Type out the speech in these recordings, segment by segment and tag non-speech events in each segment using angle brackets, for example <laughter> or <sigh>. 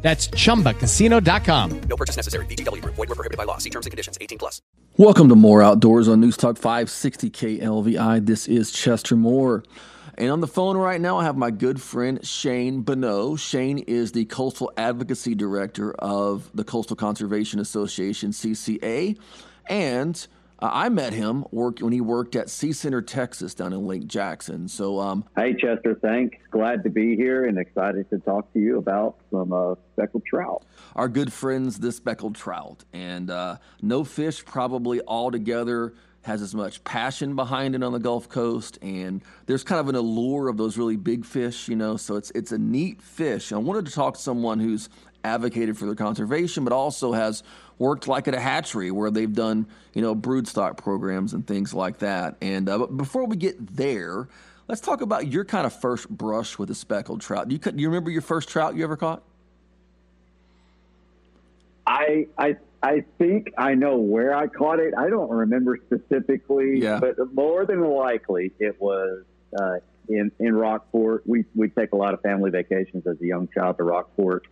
That's chumbacasino.com. No purchase necessary. VGW Group. Void were prohibited by law. See terms and conditions. 18 plus. Welcome to More Outdoors on News Talk 560 KLVI. This is Chester Moore. And on the phone right now, I have my good friend Shane Bonnot. Shane is the Coastal Advocacy Director of the Coastal Conservation Association, CCA. And uh, I met him work when he worked at Sea Center, Texas, down in Lake Jackson. So, um, hey Chester, thanks. Glad to be here and excited to talk to you about some uh, speckled trout. Our good friends, the speckled trout, and uh, no fish probably altogether has as much passion behind it on the Gulf Coast, and there's kind of an allure of those really big fish, you know. So it's it's a neat fish. I wanted to talk to someone who's advocated for their conservation, but also has worked like at a hatchery where they've done, you know, broodstock programs and things like that. And uh, but before we get there, let's talk about your kind of first brush with a speckled trout. Do you, do you remember your first trout you ever caught? I I I think I know where I caught it. I don't remember specifically, Yeah. but more than likely it was uh, in in Rockport. We we take a lot of family vacations as a young child to Rockport,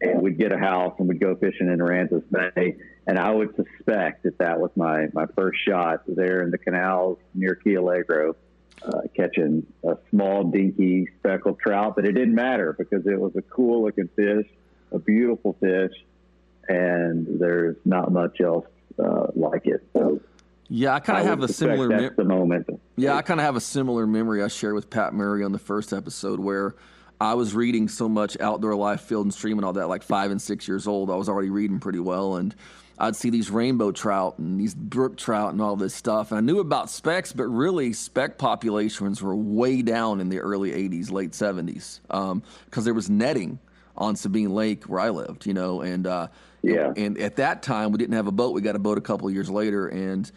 and we'd get a house and we'd go fishing in Aransas Bay. And I would suspect that that was my my first shot there in the canals near Key Allegro. Uh, catching a small dinky speckled trout, but it didn't matter because it was a cool looking fish, a beautiful fish, and there's not much else uh, like it. So Yeah, I kind of have a similar. That's mem- the moment. Yeah, I kind of have a similar memory I shared with Pat Murray on the first episode where I was reading so much outdoor life, field and stream and all that, like five and six years old. I was already reading pretty well, and I'd see these rainbow trout and these brook trout and all this stuff. And I knew about specks, but really speck populations were way down in the early 80s, late 70s, because there was netting on Sabine Lake where I lived, you know, and uh, Yeah. and at that time we didn't have a boat. We got a boat a couple of years later, and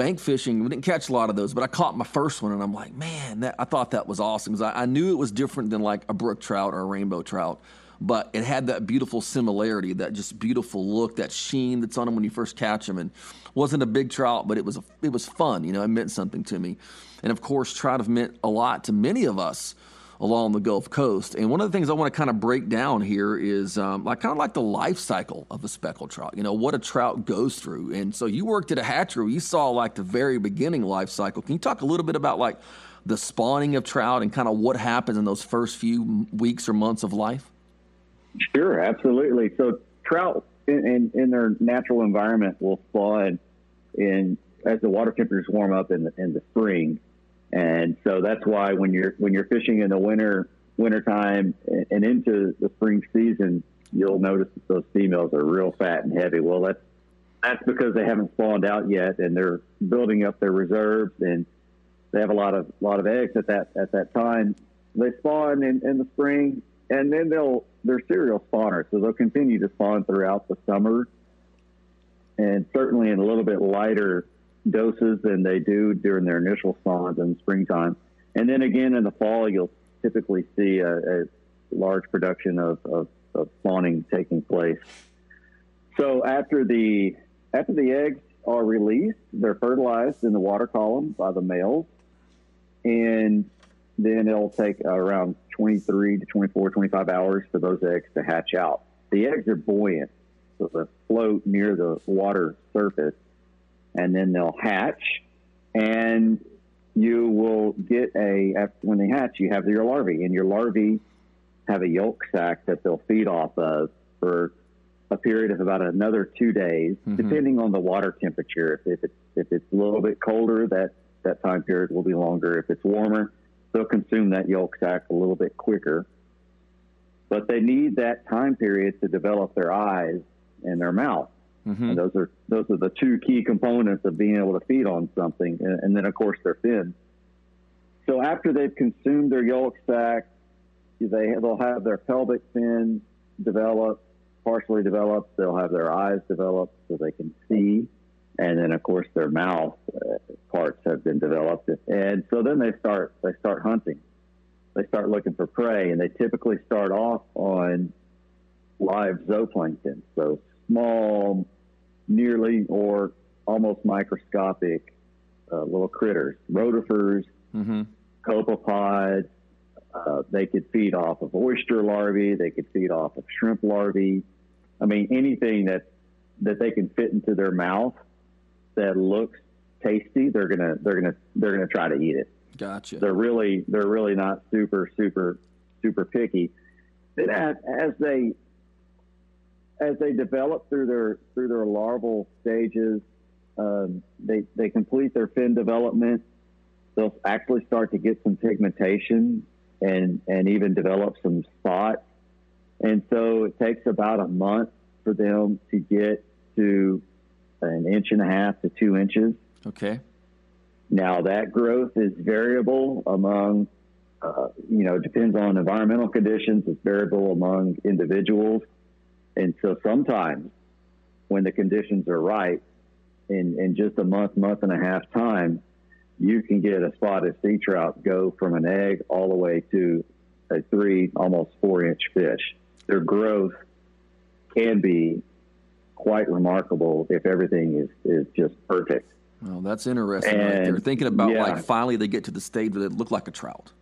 bank fishing. We didn't catch a lot of those, but I caught my first one, and I'm like, man, that, I thought that was awesome because I, I knew it was different than like a brook trout or a rainbow trout, but it had that beautiful similarity, that just beautiful look, that sheen that's on them when you first catch them, and wasn't a big trout, but it was a, it was fun. You know, it meant something to me, and of course, trout have meant a lot to many of us along the Gulf Coast. And one of the things I want to kind of break down here is um, like kind of like the life cycle of a speckled trout. You know what a trout goes through. And so you worked at a hatchery. You saw like the very beginning life cycle. Can you talk a little bit about like the spawning of trout and kind of what happens in those first few weeks or months of life? Sure, absolutely. So trout in, in, in their natural environment will spawn in as the water temperatures warm up in the in the spring, and so that's why when you're when you're fishing in the winter wintertime and, and into the spring season, you'll notice that those females are real fat and heavy. Well, that's that's because they haven't spawned out yet, and they're building up their reserves, and they have a lot of lot of eggs at that at that time. They spawn in, in the spring, and then they'll they're serial spawners, so they'll continue to spawn throughout the summer, and certainly in a little bit lighter doses than they do during their initial spawns in springtime. And then again in the fall, you'll typically see a, a large production of, of, of spawning taking place. So after the after the eggs are released, they're fertilized in the water column by the males, and then it'll take around 23 to 24, 25 hours for those eggs to hatch out. The eggs are buoyant, so they float near the water surface, and then they'll hatch, and you will get a after, when they hatch, you have your larvae, and your larvae have a yolk sac that they'll feed off of for a period of about another two days, mm-hmm. depending on the water temperature. If, if it's if it's a little bit colder, that that time period will be longer. If it's warmer, they'll consume that yolk sac a little bit quicker. But they need that time period to develop their eyes and their mouth. And those are those are the two key components of being able to feed on something, and, and then of course their fins. So after they've consumed their yolk sac, they they'll have their pelvic fin develop, partially developed. They'll have their eyes developed so they can see, and then of course their mouth uh, parts have been developed, and so then they start they start hunting. They start looking for prey, and they typically start off on live zooplankton, so small, nearly or almost microscopic uh, little critters, rotifers, Mm-hmm. copepods. Uh, they could feed off of oyster larvae. They could feed off of shrimp larvae. I mean, anything that that they can fit into their mouth that looks tasty, they're gonna they're gonna they're gonna try to eat it. Gotcha. They're really they're really not super super super picky. Then as, as they as they develop through their through their larval stages, um, they they complete their fin development. They'll actually start to get some pigmentation and and even develop some spots. And so it takes about a month for them to get to an inch and a half to two inches. Okay. Now that growth is variable among, uh, you know, depends on environmental conditions. It's variable among individuals, and so sometimes when the conditions are right, in in just a month, month and a half time, you can get a spotted sea trout go from an egg all the way to a three, almost four inch fish. Their growth can be quite remarkable if everything is is just perfect. Well, that's interesting right there. And, Thinking about yeah. like finally they get to the stage where they look like a trout.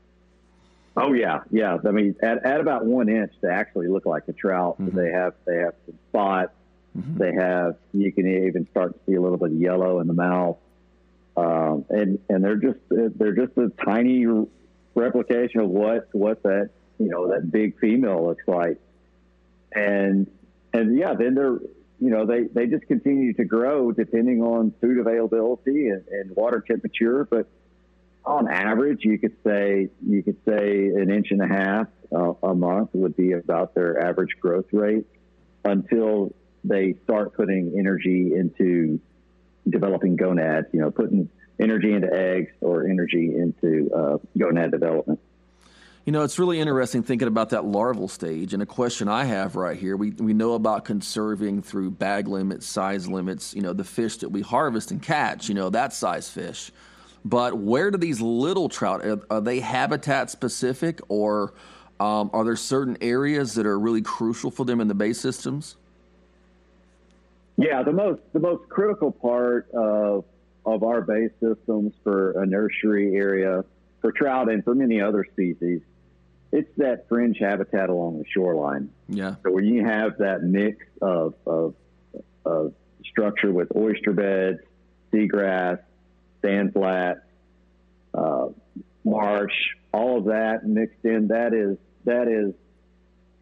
Oh yeah, yeah. I mean, at, at about one inch, they actually look like a trout. They have they have some spots. They have you can even start to see a little bit of yellow in the mouth, um, and and they're just they're just a tiny replication of what what that you know that big female looks like, and and yeah, then they're you know they they just continue to grow depending on food availability and, and water temperature, but on average, you could say you could say an inch and a half uh, a month would be about their average growth rate until they start putting energy into developing gonads. You know, putting energy into eggs or energy into uh, gonad development. You know, it's really interesting thinking about that larval stage. And a question I have right here we, we know about conserving through bag limits, size limits, you know, the fish that we harvest and catch, you know, that size fish. But where do these little trout, are, are they habitat specific or um, are there certain areas that are really crucial for them in the bay systems? Yeah, the most the most critical part of of our bay systems for a nursery area for trout and for many other species, it's that fringe habitat along the shoreline. Yeah. So when you have that mix of of, of structure with oyster beds, seagrass, sand flats, uh, marsh, all of that mixed in, that is that is,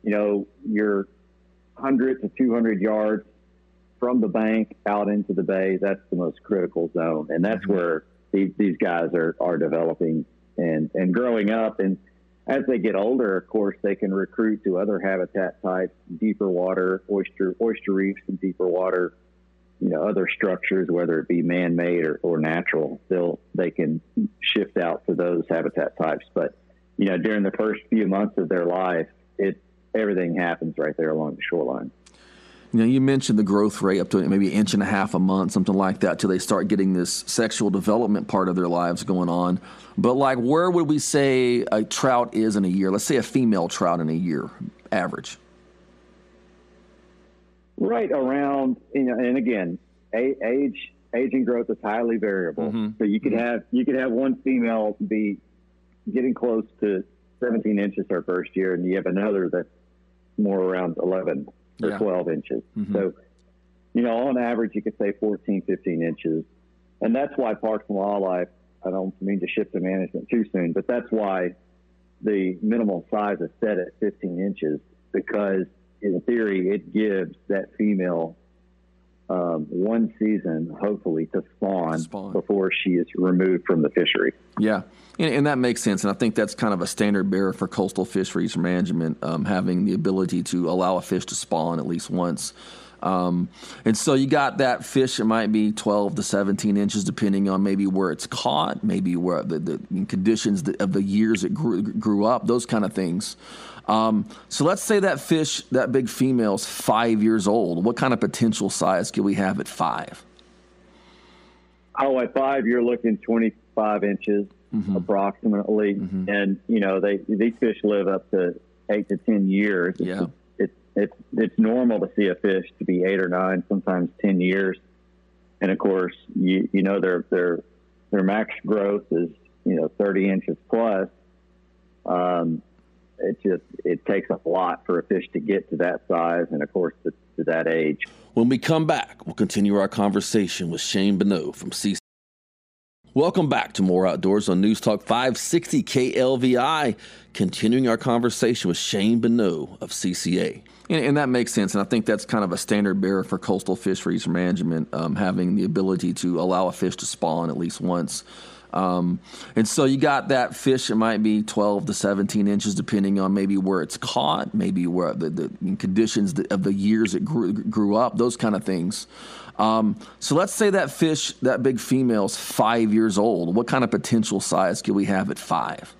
you know, your hundred to two hundred yards from the bank out into the bay, that's the most critical zone, and that's where these, these guys are are developing and and growing up. And as they get older, of course, they can recruit to other habitat types, deeper water, oyster oyster reefs, and deeper water. You know, other structures, whether it be man-made or, or natural, they'll they can shift out to those habitat types. But you know, during the first few months of their life, it everything happens right there along the shoreline. You know, you mentioned the growth rate up to maybe an inch and a half a month, something like that, till they start getting this sexual development part of their lives going on. But like, where would we say a trout is in a year? Let's say a female trout in a year, average. Right around, you know, and again, age, age and growth is highly variable. Mm-hmm. So you could mm-hmm. have you could have one female be getting close to 17 inches her first year, and you have another that's more around 11 or Yeah. 12 inches. Mm-hmm. So, you know, on average, you could say 14, 15 inches, and that's why Parks and Wildlife. I don't mean to shift to management too soon, but that's why the minimal size is set at 15 inches because, in theory, it gives that female um, one season, hopefully, to spawn, Spawn. before she is removed from the fishery. Yeah, and, and that makes sense. And I think that's kind of a standard bearer for coastal fisheries management, um, having the ability to allow a fish to spawn at least once. Um, and so you got that fish. It might be 12 to 17 inches, depending on maybe where it's caught, maybe where the, the conditions of the years it grew, grew up, those kind of things. Um, so let's say that fish, that big female, is five years old. What kind of potential size could we have at five? Oh, at five, you're looking 25 inches Mm-hmm. approximately, and you know they these fish live up to eight to ten years. It's- Yeah. It's it's normal to see a fish to be eight or nine, sometimes ten years, and of course you you know their their their max growth is you know 30 inches plus. Um, it just it takes a lot for a fish to get to that size, and of course to, to that age. When we come back, we'll continue our conversation with Shane Bonnot from CC. Welcome back to More Outdoors on News Talk 560 KLVI, continuing our conversation with Shane Bonnot of CCA. And, and that makes sense. And I think that's kind of a standard bearer for coastal fisheries management, um, having the ability to allow a fish to spawn at least once. Um, and so you got that fish, it might be 12 to 17 inches, depending on maybe where it's caught, maybe where the, the conditions of the years it grew, grew up, those kind of things. Um, so let's say that fish, that big female, is five years old. What kind of potential size can we have at five?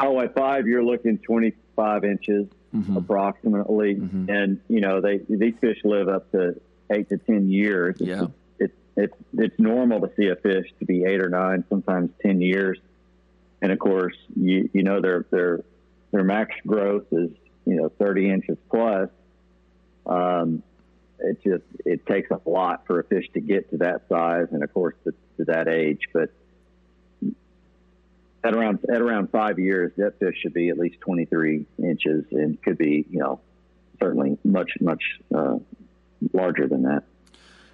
Oh, at five, you're looking 25 inches approximately, and you know they these fish live up to eight to ten years. It's- Yeah. it's it's it's normal to see a fish to be eight or nine, sometimes ten years, and of course you you know their their their max growth is you know 30 inches plus. Um, it just it takes a lot for a fish to get to that size, and of course to, to that age, but at around at around five years, that fish should be at least 23 inches and could be, you know, certainly much much uh, larger than that.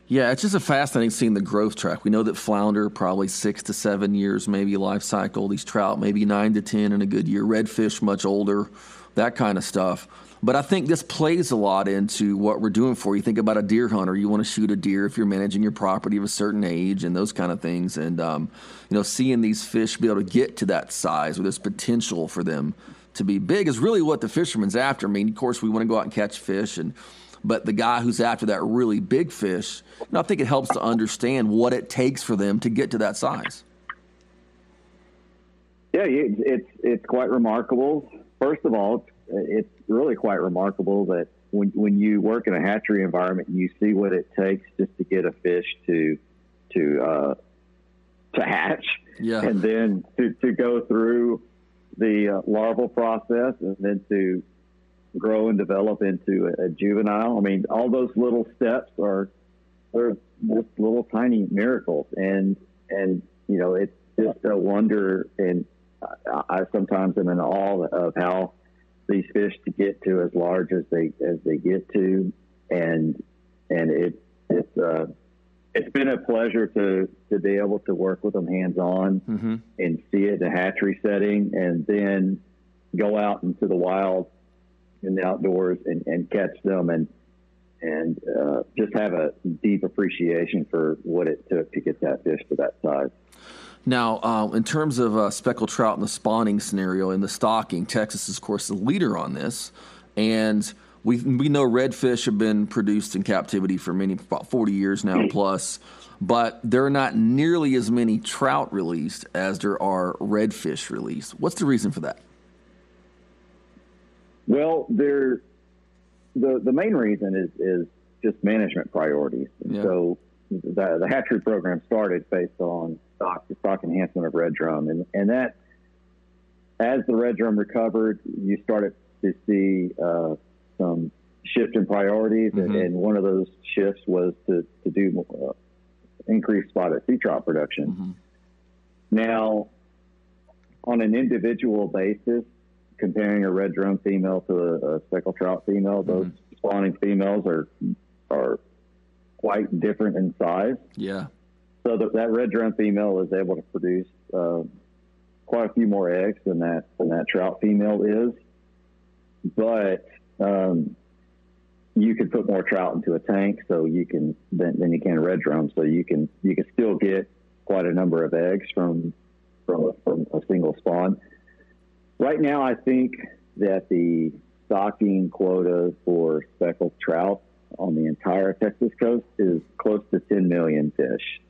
Yeah, it's just a fascinating seeing the growth track. We know that flounder probably six to seven years, maybe life cycle. These trout maybe nine to ten in a good year. Redfish much older, that kind of stuff. But I think this plays a lot into what we're doing for you. Think about a deer hunter. You want to shoot a deer if you're managing your property of a certain age and those kind of things. And um, you know, seeing these fish be able to get to that size or this potential for them to be big is really what the fisherman's after. I mean, of course, we want to go out and catch fish and but the guy who's after that really big fish, you know, I think it helps to understand what it takes for them to get to that size. Yeah, it's it's quite remarkable. First of all, it's, it's really quite remarkable that when when you work in a hatchery environment, you see what it takes just to get a fish to to uh, to hatch, Yeah. and then to, to go through the uh, larval process, and then to grow and develop into a, a juvenile. I mean, all those little steps are they're just little tiny miracles, and and you know it's just a wonder. And I, I sometimes am in awe of how these fish to get to as large as they as they get to, and and it it's uh, it's been a pleasure to to be able to work with them hands on Mm-hmm. and see it in a hatchery setting, and then go out into the wild in the outdoors and, and catch them and and uh, just have a deep appreciation for what it took to get that fish to that size. Now, uh, in terms of uh, speckled trout in the spawning scenario in the stocking, Texas is, of course, the leader on this. And we, we know redfish have been produced in captivity for many, about 40 years now plus, but there are not nearly as many trout released as there are redfish released. What's the reason for that? Well, there, the the main reason is is just management priorities. Yeah. So the the hatchery program started based on stock stock enhancement of red drum, and and that as the red drum recovered, you started to see uh, some shift in priorities, and, and one of those shifts was to to do uh, increased spotted sea trout production. Now, on an individual basis, comparing a red drum female to a, a speckled trout female, those spawning females are are quite different in size. Yeah. So that, that red drum female is able to produce uh, quite a few more eggs than that than that trout female is. But um, you can put more trout into a tank, so you can than, than you can red drum. So you can you can still get quite a number of eggs from from a, from a single spawn. Right now, I think that the stocking quota for speckled trout on the entire Texas coast is close to 10 million fish.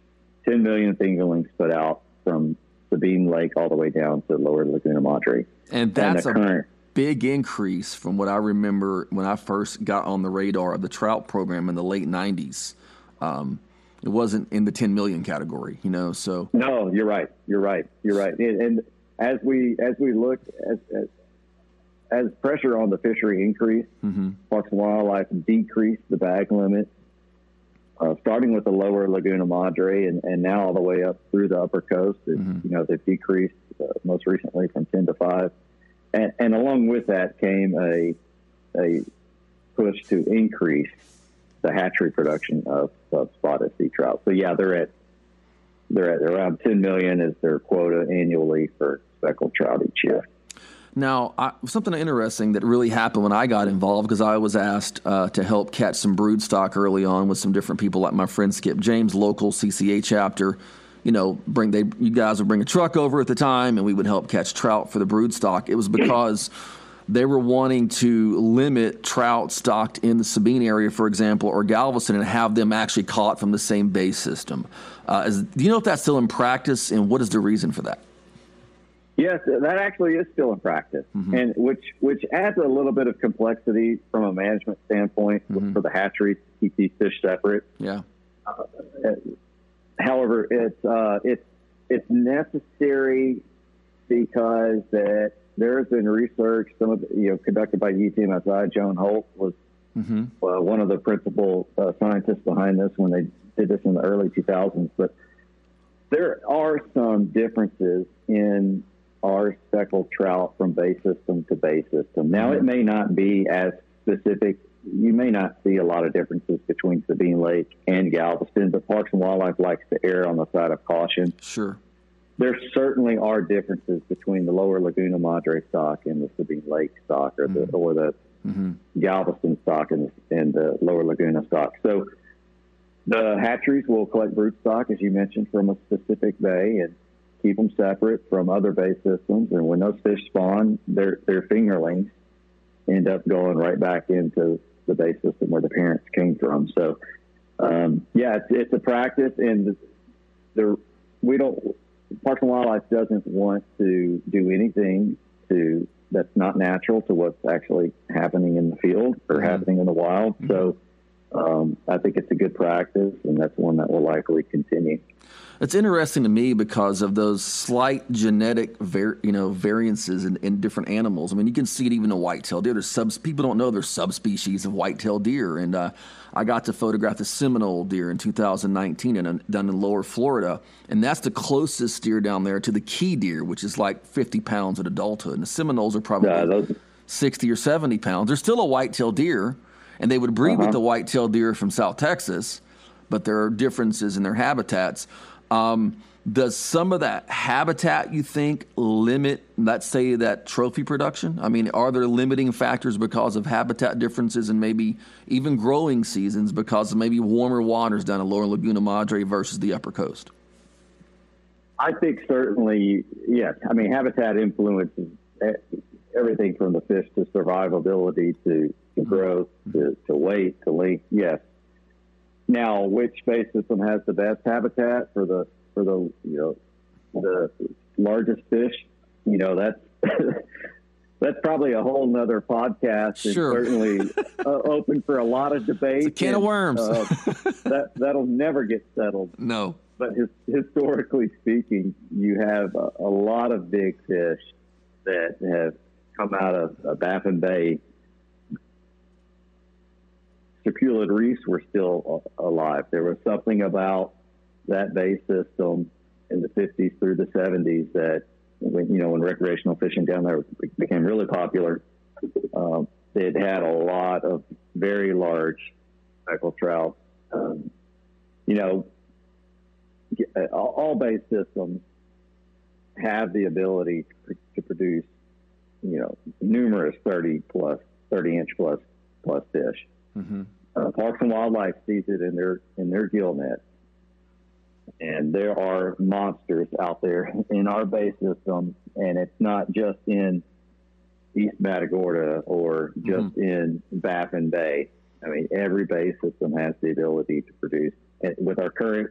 10 million fingerlings put out from Sabine Lake all the way down to lower Laguna Madre. And that's the a current- big increase from what I remember when I first got on the radar of the trout program in the late 90s. Um, It wasn't in the 10 million category, you know. So no, you're right. You're right. You're right. And, and as we as we look as, as as pressure on the fishery increased, mm-hmm. Parks and Wildlife decreased the bag limit, uh, starting with the lower Laguna Madre and, and now all the way up through the upper coast. Mm-hmm. You know, they've decreased uh, most recently from 10 to 5. And, and along with that came a, a push to increase the hatchery production of, of spotted sea trout. So yeah, they're at they're at around 10 million is their quota annually for speckled trout each year. Now, I, something interesting that really happened when I got involved because I was asked uh, to help catch some brood stock early on with some different people, like my friend Skip James, local CCA chapter. You know, bring they you guys would bring a truck over at the time, and we would help catch trout for the brood stock. It was because they were wanting to limit trout stocked in the Sabine area, for example, or Galveston, and have them actually caught from the same base system. Uh, is, do you know if that's still in practice, and what is the reason for that? Yes, that actually is still in practice, mm-hmm. and which which adds a little bit of complexity from a management standpoint mm-hmm. for the hatchery to keep these fish separate. Yeah. Uh, however, it's uh, it's it's necessary because that there has been research, some of the, you know conducted by UTMSI. Joan Holt was mm-hmm. uh, one of the principal uh, scientists behind this when they did this in the early 2000s, but there are some differences in our speckled trout from bay system to bay system. Now, it may not be as specific. You may not see a lot of differences between Sabine Lake and Galveston, but Parks and Wildlife likes to err on the side of caution. Sure. There certainly are differences between the lower Laguna Madre stock and the Sabine Lake stock, or the mm-hmm. or the mm-hmm. Galveston stock and the, and the lower Laguna stock. So the hatcheries will collect brood stock, as you mentioned, from a specific bay, and keep them separate from other bay systems. And when those fish spawn, their their fingerlings end up going right back into the bay system where the parents came from. So, um, yeah, it's, it's a practice, and the we don't Parks and Wildlife doesn't want to do anything to that's not natural to what's actually happening in the field or mm-hmm. happening in the wild. Mm-hmm. So. Um, I think it's a good practice, and that's one that will likely continue. It's interesting to me because of those slight genetic, var- you know, variances in, in, different animals. I mean, you can see it even in white-tailed deer. There's subs- people don't know there's subspecies of white-tailed deer, and uh, I got to photograph the Seminole deer in 2019 in, down in Lower Florida, and that's the closest deer down there to the key deer, which is like 50 pounds at adulthood. And the Seminoles are probably yeah, those... 60 or 70 pounds. They're still a white-tailed deer, and they would breed uh-huh. with the white-tailed deer from South Texas, but there are differences in their habitats. Um, does some of that habitat you think limit let's say that trophy production i mean are there limiting factors because of habitat differences and maybe even growing seasons because of maybe warmer waters down in lower laguna madre versus the upper coast i think certainly yes i mean habitat influences everything from the fish to survivability to, to growth to, to weight to length yes now, which bay system has the best habitat for the for the you know the largest fish? You know that's <laughs> that's probably a whole nother podcast. Sure. And certainly <laughs> uh, open for a lot of debate. It's a can and, of worms. uh, <laughs> that that'll never get settled. No. But his, historically speaking, you have a, a, lot of big fish that have come out of, of Baffin Bay Serpulid reefs were still alive. There was something about that bay system in the 50s through the 70s that, when, you know, when recreational fishing down there became really popular, um, it had a lot of very large speckled trout. Um, you know, all bay systems have the ability to produce, you know, numerous 30 plus, 30 inch plus plus fish. Mm-hmm. Uh, Parks and Wildlife sees it in their in their gill net, and there are monsters out there <laughs> in our bay system, and it's not just in East Matagorda or just mm-hmm. in Baffin Bay. I mean, every bay system has the ability to produce. And with our current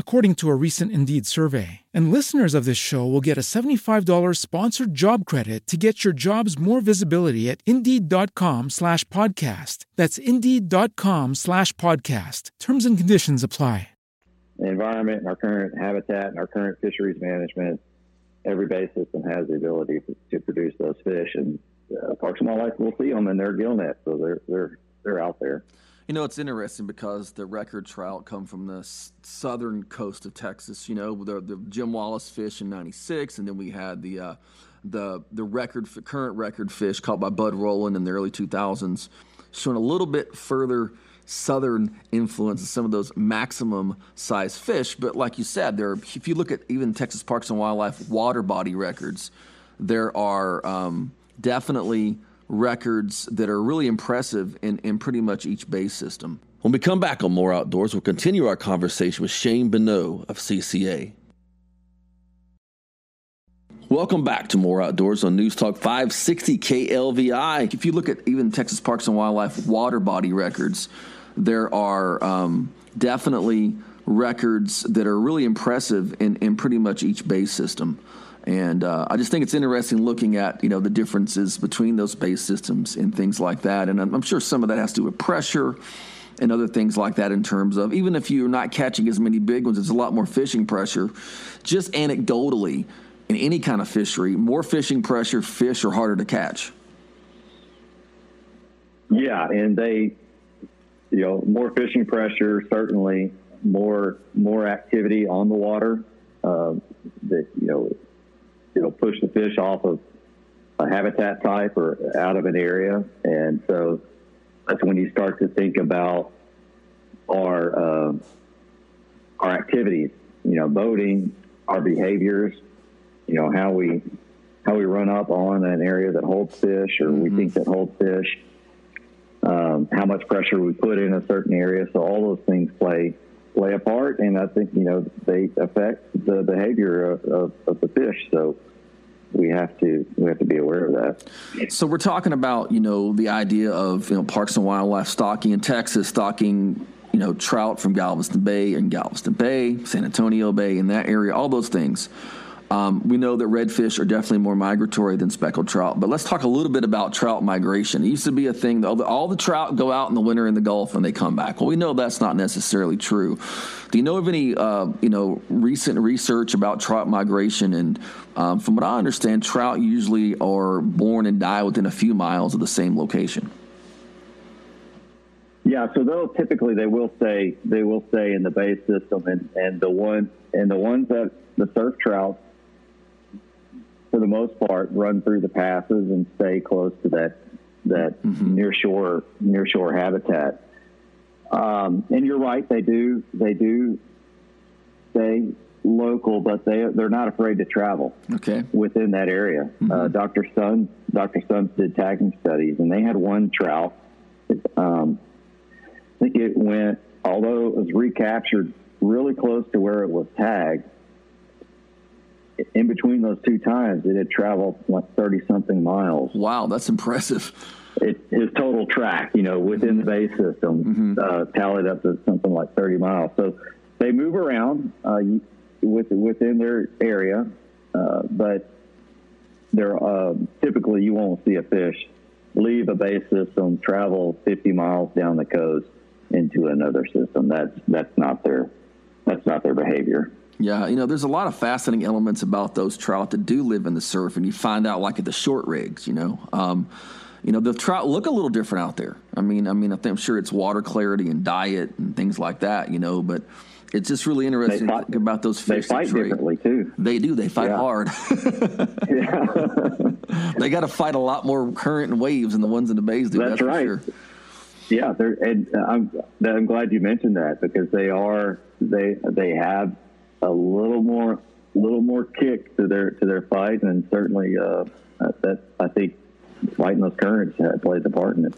according to a recent Indeed survey. And listeners of this show will get a $75 sponsored job credit to get your jobs more visibility at Indeed.com slash podcast. That's Indeed.com slash podcast. Terms and conditions apply the environment our current habitat and our current fisheries management, every bay system has the ability to, to produce those fish. And uh, Parks and Wildlife will see them in their gill net, so they're they're they're out there. You know, it's interesting because the record trout come from the s- southern coast of Texas. You know, the, the Jim Wallace fish in '96, and then we had the uh, the the record current record fish caught by Bud Rowland in the early 2000s, showing a little bit further southern influence of some of those maximum size fish. But like you said, there, if you look at even Texas Parks and Wildlife water body records, there are um, definitely records that are really impressive in, in pretty much each bay system. When we come back on More Outdoors, we'll continue our conversation with Shane Bonnot of CCA. Welcome back to More Outdoors on News Talk 560 KLVI. If you look at even Texas Parks and Wildlife water body records, there are um, definitely records that are really impressive in, in pretty much each base system. And uh, I just think it's interesting looking at you know the differences between those base systems and things like that. And I'm, I'm sure some of that has to do with pressure and other things like that in terms of even if you're not catching as many big ones, it's a lot more fishing pressure. Just anecdotally, in any kind of fishery, more fishing pressure, fish are harder to catch. Yeah, and they you know, more fishing pressure, certainly more more activity on the water uh, that you know it'll push the fish off of a habitat type or out of an area, and so that's when you start to think about our uh, our activities. You know, boating, our behaviors. You know how we how we run up on an area that holds fish or mm-hmm. we think that holds fish um, how much pressure we put in a certain area. So all those things play play a part, and I think you know they affect the behavior of, of, of the fish. So we have to we have to be aware of that. So we're talking about you know the idea of you know parks and wildlife stocking in Texas, stocking you know trout from Galveston Bay and Galveston Bay, San Antonio Bay, in that area, all those things. Um, we know that redfish are definitely more migratory than speckled trout, but let's talk a little bit about trout migration. It used to be a thing, the, all the trout go out in the winter in the Gulf and they come back. Well, we know that's not necessarily true. Do you know of any, uh, you know, recent research about trout migration? And um, from what I understand, trout usually are born and die within a few miles of the same location. Yeah, so they'll typically they will stay they will stay in the bay system, and and the one and the ones that the surf trout for the most part, run through the passes and stay close to that that mm-hmm. near shore near shore habitat. Um, and you're right, they do they do stay local, but they they're not afraid to travel. Okay. Within that area, mm-hmm. uh, Dr. Stunz Dr. Stunz did tagging studies, and they had one trout. Um, I think it went, although it was recaptured really close to where it was tagged in between those two times, it had traveled like 30 something miles. Wow, that's impressive. It, his total track, you know, within the bay system, mm-hmm. uh, tallied up to something like 30 miles. So they move around uh, with, within their area, uh, but they're uh, typically you won't see a fish leave a base system, travel 50 miles down the coast into another system. That's that's not their that's not their behavior. Yeah, you know, there's a lot of fascinating elements about those trout that do live in the surf, and you find out like at the short rigs. You know, um, you know the trout look a little different out there. I mean, I mean, I think, I'm sure it's water clarity and diet and things like that. You know, but it's just really interesting fight, to think about those fish. They fight differently too. They do. They fight yeah. hard. yeah. <laughs> they got to fight a lot more current and waves than the ones in the bays do. That's, that's right. Sure. Yeah, and I'm I'm glad you mentioned that because they are they they have a little more little more kick to their to their fight, and certainly uh, that I think fighting those currents plays a part in it.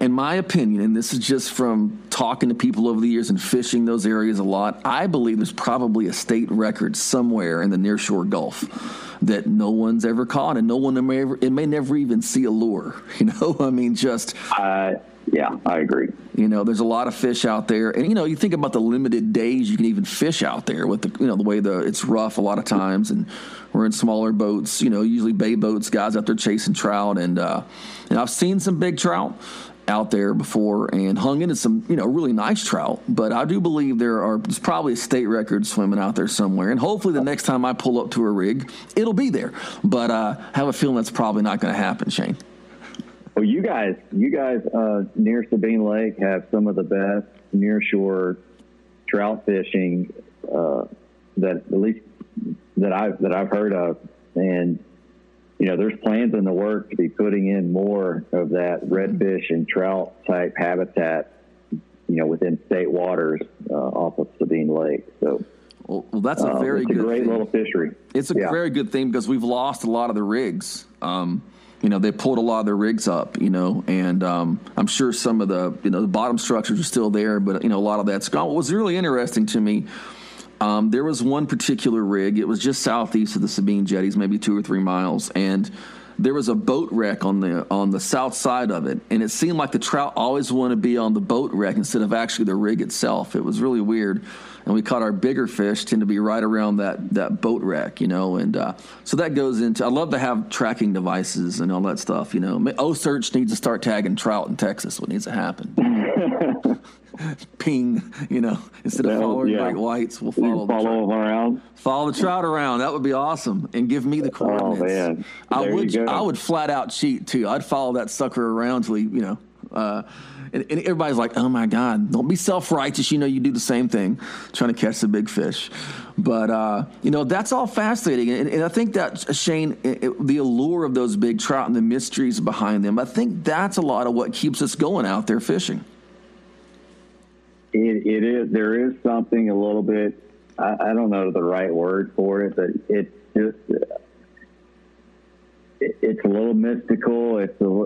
In my opinion, and this is just from talking to people over the years and fishing those areas a lot, I believe there's probably a state record somewhere in the nearshore Gulf that no one's ever caught, and no one may ever, it may never even see a lure. <laughs> You know, I mean, just. Uh, yeah, I agree. You know, there's a lot of fish out there, and you know, you think about the limited days you can even fish out there with the you know the way the it's rough a lot of times, and we're in smaller boats. You know, usually bay boats, guys out there chasing trout, and uh, and I've seen some big trout out there before and hung into some you know really nice trout. But I do believe there are there's probably a state record swimming out there somewhere, and hopefully the next time I pull up to a rig, it'll be there. But uh, I have a feeling that's probably not going to happen, Shane. Well, you guys, you guys uh, near Sabine Lake have some of the best nearshore trout fishing uh, that at least that I've that I've heard of, and you know, there's plans in the work to be putting in more of that redfish and trout type habitat, you know, within state waters uh, off of Sabine Lake. So. Well, that's a very uh, good, a great thing. little fishery. It's a yeah. very good thing because we've lost a lot of the rigs. Um, you know, they pulled a lot of their rigs up, you know, and um, I'm sure some of the, you know, the bottom structures are still there, but, you know, a lot of that's gone. What was really interesting to me, um, there was one particular rig. It was just southeast of the Sabine jetties, maybe two or three miles, and there was a boat wreck on the on the south side of it, and it seemed like the trout always want to be on the boat wreck instead of actually the rig itself. It was really weird and we caught our bigger fish tend to be right around that that boat wreck, you know, and uh, so that goes into. I love to have tracking devices and all that stuff, you know. OCEARCH needs to start tagging trout in Texas. What needs to happen? <laughs> Ping, you know, instead of following yeah. great whites, we'll follow follow them around. Follow the trout around. That would be awesome, and give me the coordinates. Oh man, there I would. I would flat out cheat too. I'd follow that sucker around till he, you know. Uh, and, and everybody's like, "Oh my God, don't be self righteous." You know, you do the same thing, trying to catch the big fish. But uh, you know, that's all fascinating, and, and I think that Shane, it, it, the allure of those big trout and the mysteries behind them, I think that's a lot of what keeps us going out there fishing. it, it is. There is something a little bit. I, I, don't know the right word for it, but it's just. Uh, it, it's a little mystical. It's a,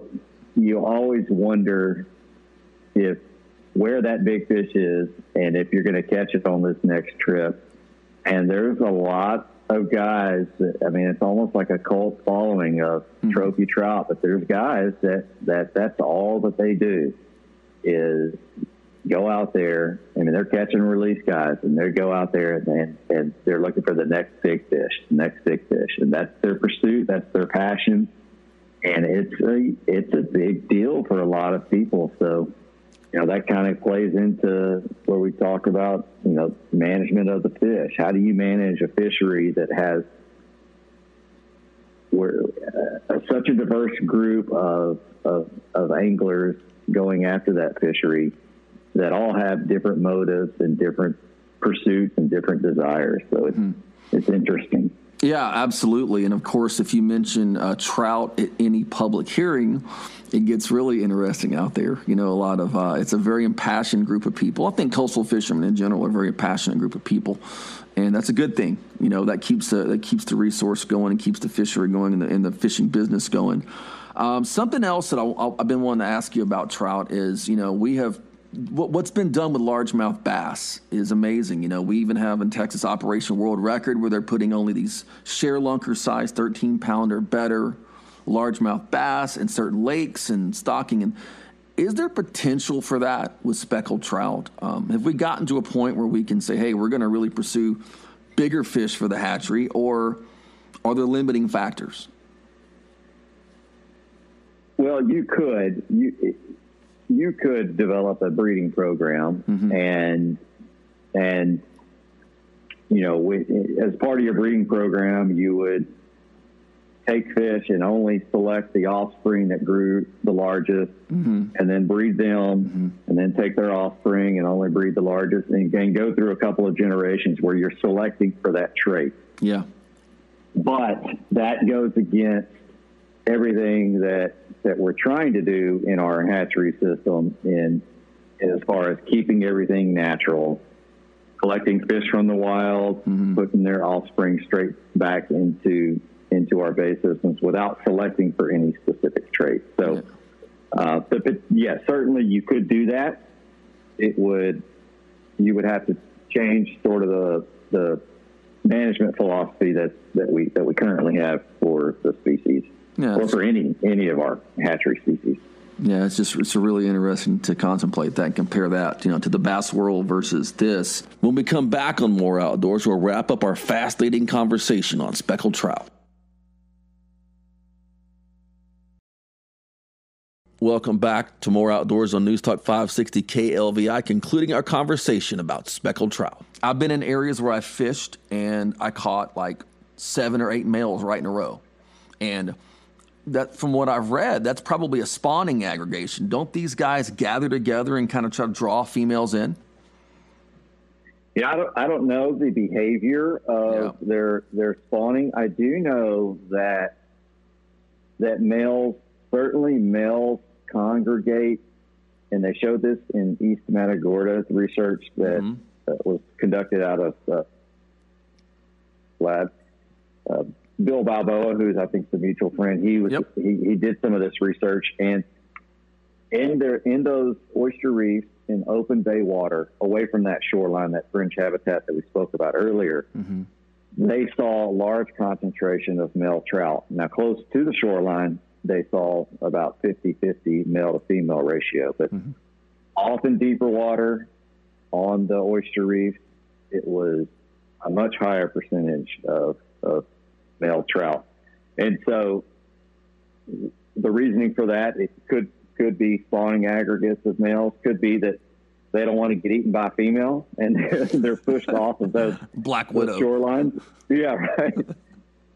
you always wonder if where that big fish is and if you're going to catch it on this next trip. And there's a lot of guys that, I mean, it's almost like a cult following of mm-hmm. trophy trout, but there's guys that, that that's all that they do is go out there. I mean, they're catch and release guys, and they go out there and, and they're looking for the next big fish, next big fish, and that's their pursuit, that's their passion, and it's a it's a big deal for a lot of people. So you know, that kind of plays into where we talk about, you know, management of the fish. How do you manage a fishery that has where uh, such a diverse group of, of, of anglers going after that fishery that all have different motives and different pursuits and different desires. So it's, mm. it's interesting. Yeah, absolutely. And of course, if you mention uh, trout at any public hearing, it gets really interesting out there. You know, a lot of uh, it's a very impassioned group of people. I think coastal fishermen in general are a very passionate group of people, and that's a good thing. You know, that keeps the that keeps the resource going and keeps the fishery going and the, and the fishing business going. Um, something else that I, have been wanting to ask you about trout is, you know, we have what's been done with largemouth bass is amazing. You know, we even have in Texas Operation World Record where they're putting only these ShareLunker size 13 pounder better largemouth bass in certain lakes and stocking. And Is there potential for that with speckled trout? Um, have we gotten to a point where we can say, hey, we're going to really pursue bigger fish for the hatchery, or are there limiting factors? Well, you could you you could develop a breeding program Mm-hmm. and and you know with, as part of your breeding program you would take fish and only select the offspring that grew the largest Mm-hmm. and then breed them and then take their offspring and only breed the largest and, and go through a couple of generations where you're selecting for that trait Yeah. but that goes against everything that that we're trying to do in our hatchery system in as far as keeping everything natural collecting fish from the wild putting their offspring straight back into into our bay systems without selecting for any specific trait. So uh, yeah certainly you could do that. It would you would have to change sort of the the management philosophy that that we that we currently have for the species Yeah, or for any any of our hatchery species. Yeah, it's just it's really interesting to contemplate that and compare that, you know, to the bass world versus this. When we come back on More Outdoors, we'll wrap up our fascinating conversation on speckled trout. Welcome back to More Outdoors on News Talk 560 KLVI, concluding our conversation about speckled trout. I've been in areas where I fished and I caught like seven or eight males right in a row. And that from what I've read, that's probably a spawning aggregation. Don't these guys gather together and kind of try to draw females in? Yeah, I don't I don't know the behavior of their their spawning. I do know that that males certainly males congregate, and they showed this in East Matagorda research that uh, was conducted out of uh, lab. Uh, Bill Balboa, who's I think the mutual friend, he was he, he did some of this research, and in their in those oyster reefs in open bay water, away from that shoreline, that fringe habitat that we spoke about earlier, mm-hmm. they saw a large concentration of male trout. Now, close to the shoreline, they saw about 50-50 male to female ratio, but mm-hmm. off in deeper water on the oyster reef, it was a much higher percentage of, of male trout. And so the reasoning for that, it could could be spawning aggregates of males, could be that they don't want to get eaten by female and <laughs> they're pushed off of those <laughs> black those widow shorelines. Yeah, <laughs> right.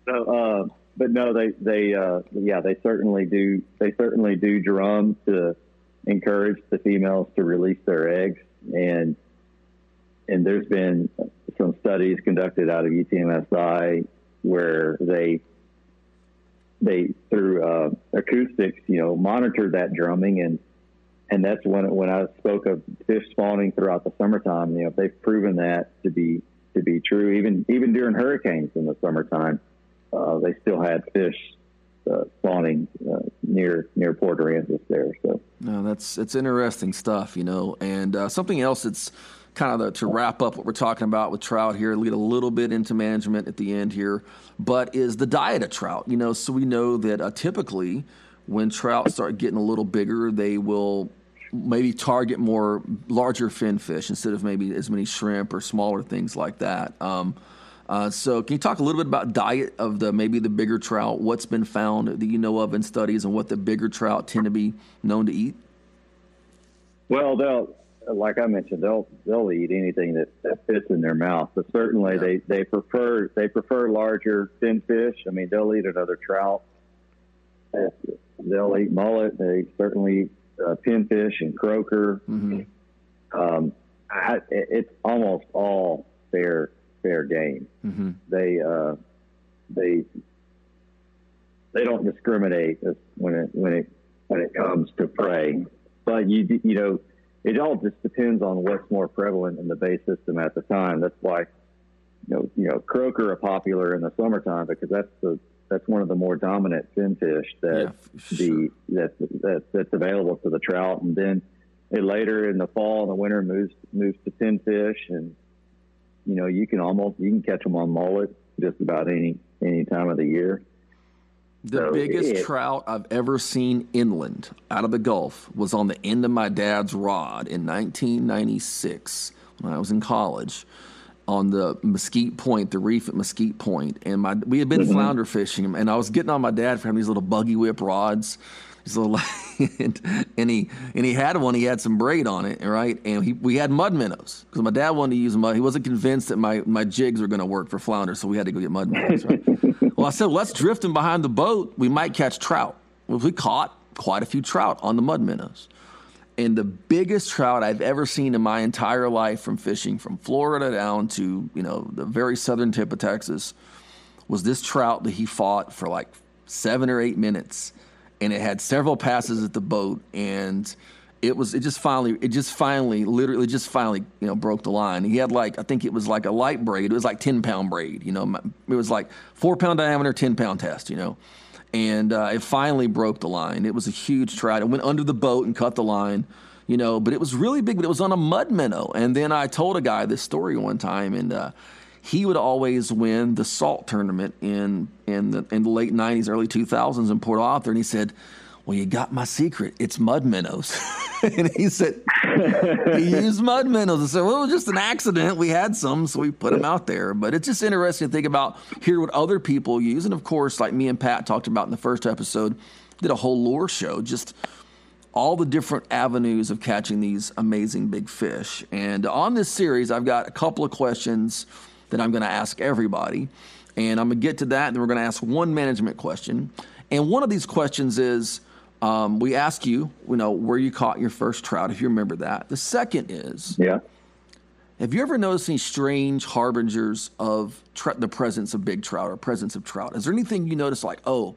so, uh, but no, they they uh, yeah they certainly do they certainly do drum to encourage the females to release their eggs and and there's been some studies conducted out of UTMSI where they they through uh, acoustics, you know, monitor that drumming and and that's when when I spoke of fish spawning throughout the summertime. You know, they've proven that to be to be true. Even even during hurricanes in the summertime, uh, they still had fish uh, spawning uh, near near Port Aransas there. So No, that's it's interesting stuff, you know. And uh, something else that's kind of the, to wrap up what we're talking about with trout here, lead a little bit into management at the end here, but is the diet of trout. You know, so we know that uh, typically when trout start getting a little bigger, they will maybe target more larger fin fish instead of maybe as many shrimp or smaller things like that. Um, uh, so, can you talk a little bit about diet of the maybe the bigger trout? What's been found that you know of in studies, and what the bigger trout tend to be known to eat? Well, they'll, like I mentioned, they'll they'll eat anything that, that fits in their mouth. But certainly, they, they prefer they prefer larger fin fish. I mean, they'll eat another trout. They'll eat mullet. They certainly eat uh, pinfish and croaker. Um, I, it- it's almost all fair fair game. Mm-hmm. They uh, they they don't discriminate when it when it when it comes to prey. But you you know, it all just depends on what's more prevalent in the bay system at the time. That's why you know you know croaker are popular in the summertime because that's the that's one of the more dominant fin fish that the that, that that's available to the trout, and then it later in the fall and the winter moves moves to pinfish, and you know you can almost you can catch them on mullet just about any any time of the year. The So biggest it- trout I've ever seen inland out of the Gulf was on the end of my dad's rod in 1996 when I was in college on the Mesquite Point, the reef at Mesquite Point, and my we had been Mm-hmm. flounder fishing, and I was getting on my dad for him these little buggy whip rods, these little, and, <laughs> and he and he had one, he had some braid on it, right, and he, we had mud minnows because my dad wanted to use mud. He wasn't convinced that my my jigs were going to work for flounder, so we had to go get mud minnows. Right? <laughs> well, I said let's drift them behind the boat. We might catch trout. Well, we caught quite a few trout on the mud minnows and the biggest trout I've ever seen in my entire life from fishing from Florida down to, you know, the very southern tip of Texas was this trout that he fought for like seven or eight minutes. And it had several passes at the boat and it was it just finally it just finally literally just finally you know broke the line. He had like I think it was like a light braid. It was like ten pound braid. You know, it was like four pound diameter, ten pound test. You know, and uh, it finally broke the line. It was a huge trout. It went under the boat and cut the line, you know, but it was really big, but it was on a mud minnow. And then I told a guy this story one time, and uh, he would always win the salt tournament in in the in the late '90s, early 2000s in Port Arthur, and he said. Well, you got my secret. It's mud minnows. <laughs> and he said, he used mud minnows. I said, well, it was just an accident. We had some, so we put them out there. But it's just interesting to think about, hear what other people use. And of course, like me and Pat talked about in the first episode, did a whole lure show, just all the different avenues of catching these amazing big fish. And on this series, I've got a couple of questions that I'm going to ask everybody. And I'm going to get to that, and then we're going to ask one management question. And one of these questions is, um, we ask you, you know, where you caught your first trout, if you remember that. The second is, Yeah. have you ever noticed any strange harbingers of the presence of big trout or presence of trout? Is there anything you notice like, oh,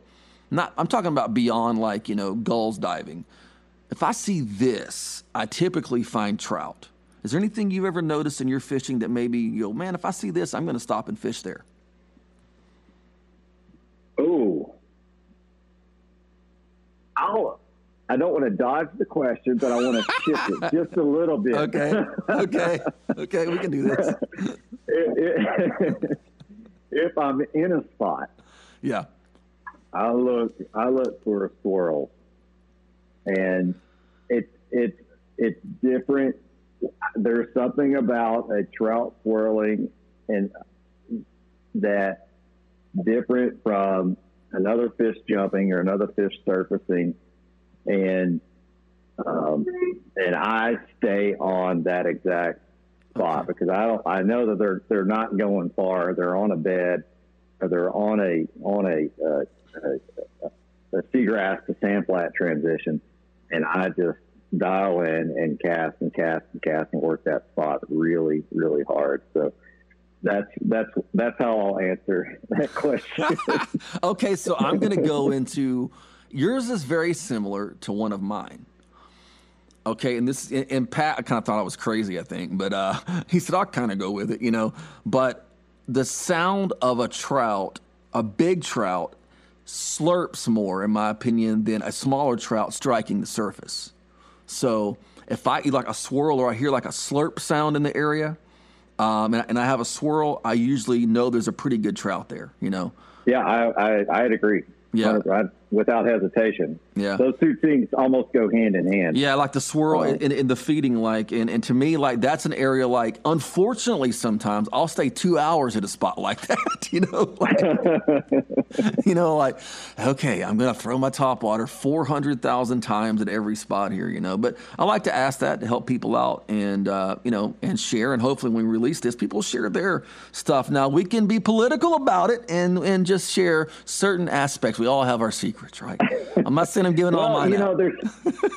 not? I'm talking about beyond like you know gulls diving. If I see this, I typically find trout. Is there anything you've ever noticed in your fishing that maybe you go, man, if I see this, I'm going to stop and fish there? Oh. I don't want to dodge the question, but I want to shift it <laughs> just a little bit. Okay, okay, okay, we can do this. if, <laughs> if I'm in a spot, Yeah, I look I look for a swirl, and it's it's it's different. There's something about a trout swirling and that different from another fish jumping or another fish surfacing, and um, and I stay on that exact spot because I don't I know that they're they're not going far. They're on a bed or they're on a on a uh, a, a seagrass to sand flat transition, and I just dial in and cast and cast and cast and work that spot really really hard. So that's that's that's how I'll answer that question. <laughs> okay, so I'm going to go into yours is very similar to one of mine. Okay, and this and Pat I kind of thought I was crazy, I think, but uh, <laughs> he said I'll kind of go with it, you know. But the sound of a trout, a big trout, slurps more, in my opinion, than a smaller trout striking the surface. So if I eat like a swirl or I hear like a slurp sound in the area, um, and, and I have a swirl, I usually know there's a pretty good trout there, you know. yeah, I, I I'd agree. Yeah. I, without hesitation. Yeah. those two things almost go hand in hand. Yeah, like the swirl Oh. in, in the feeding, like, and, and to me, like that's an area like. Unfortunately, sometimes I'll stay two hours at a spot like <laughs> that. You know, like, <laughs> you know, like okay, I'm gonna throw my top water four hundred thousand times at every spot here. You know, but I like to ask that to help people out and uh, you know and share, and hopefully when we release this, people share their stuff. Now we can be political about it and and just share certain aspects. We all have our secrets, right? I'm not saying I'm giving all Well, mine. you out. know, there's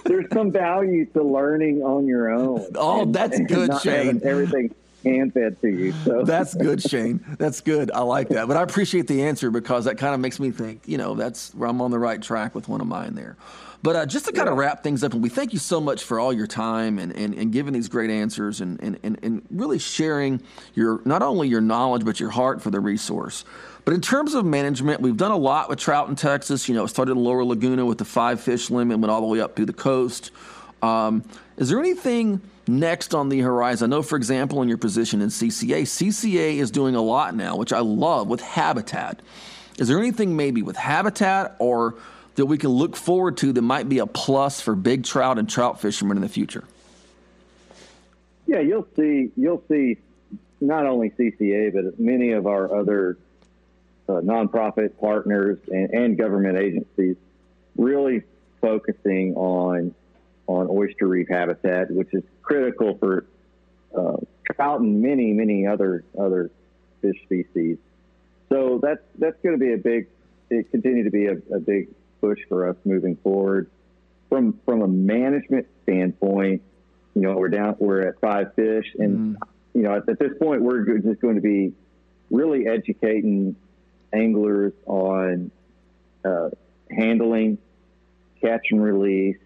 there's some value to learning on your own. <laughs> Oh, that's good, not Shane. Everything hand fed to you. So <laughs> That's good, <laughs> Shane. That's good. I like that. But I appreciate the answer because that kind of makes me think, you know, that's where I'm on the right track with one of mine there. But uh, just to kind of wrap things up, and we thank you so much for all your time and, and, and giving these great answers and, and, and, and really sharing your not only your knowledge, but your heart for the resource. But in terms of management, we've done a lot with trout in Texas. You know, it started in Lower Laguna with the five fish limit, went all the way up through the coast. Um, is there anything next on the horizon? I know, for example, in your position in CCA, CCA is doing a lot now, which I love with habitat. Is there anything maybe with habitat or that we can look forward to that might be a plus for big trout and trout fishermen in the future? Yeah, you'll see. You'll see not only CCA but many of our other uh, nonprofit partners and, and government agencies really focusing on on oyster reef habitat, which is critical for uh, trout and many many other other fish species. So that's that's going to be a big, it continue to be a, a big push for us moving forward. From from a management standpoint, you know, we're down, we're at five fish, and you know, at, at this point, we're just going to be really educating anglers on uh, handling, catch and release.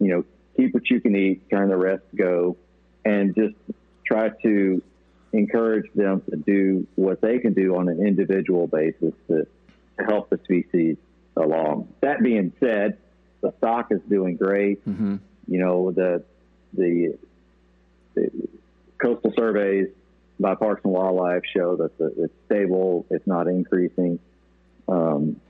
You know, keep what you can eat, turn the rest go, and just try to encourage them to do what they can do on an individual basis to, to help the species along. That being said, the stock is doing great. Mm-hmm. You know, the, the the coastal surveys by Parks and Wildlife show that the, it's stable, it's not increasing. Um,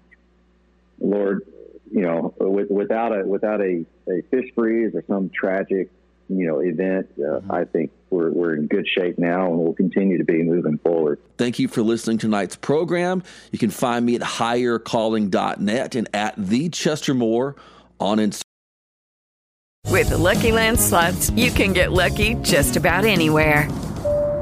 Lord, you know, with, without a without a, a fish freeze or some tragic, you know, event, uh, I think we're we're in good shape now, and we'll continue to be moving forward. Thank you for listening to tonight's program. You can find me at highercalling.net and at the Chester Moore on Instagram. With the Lucky Land slots, you can get lucky just about anywhere.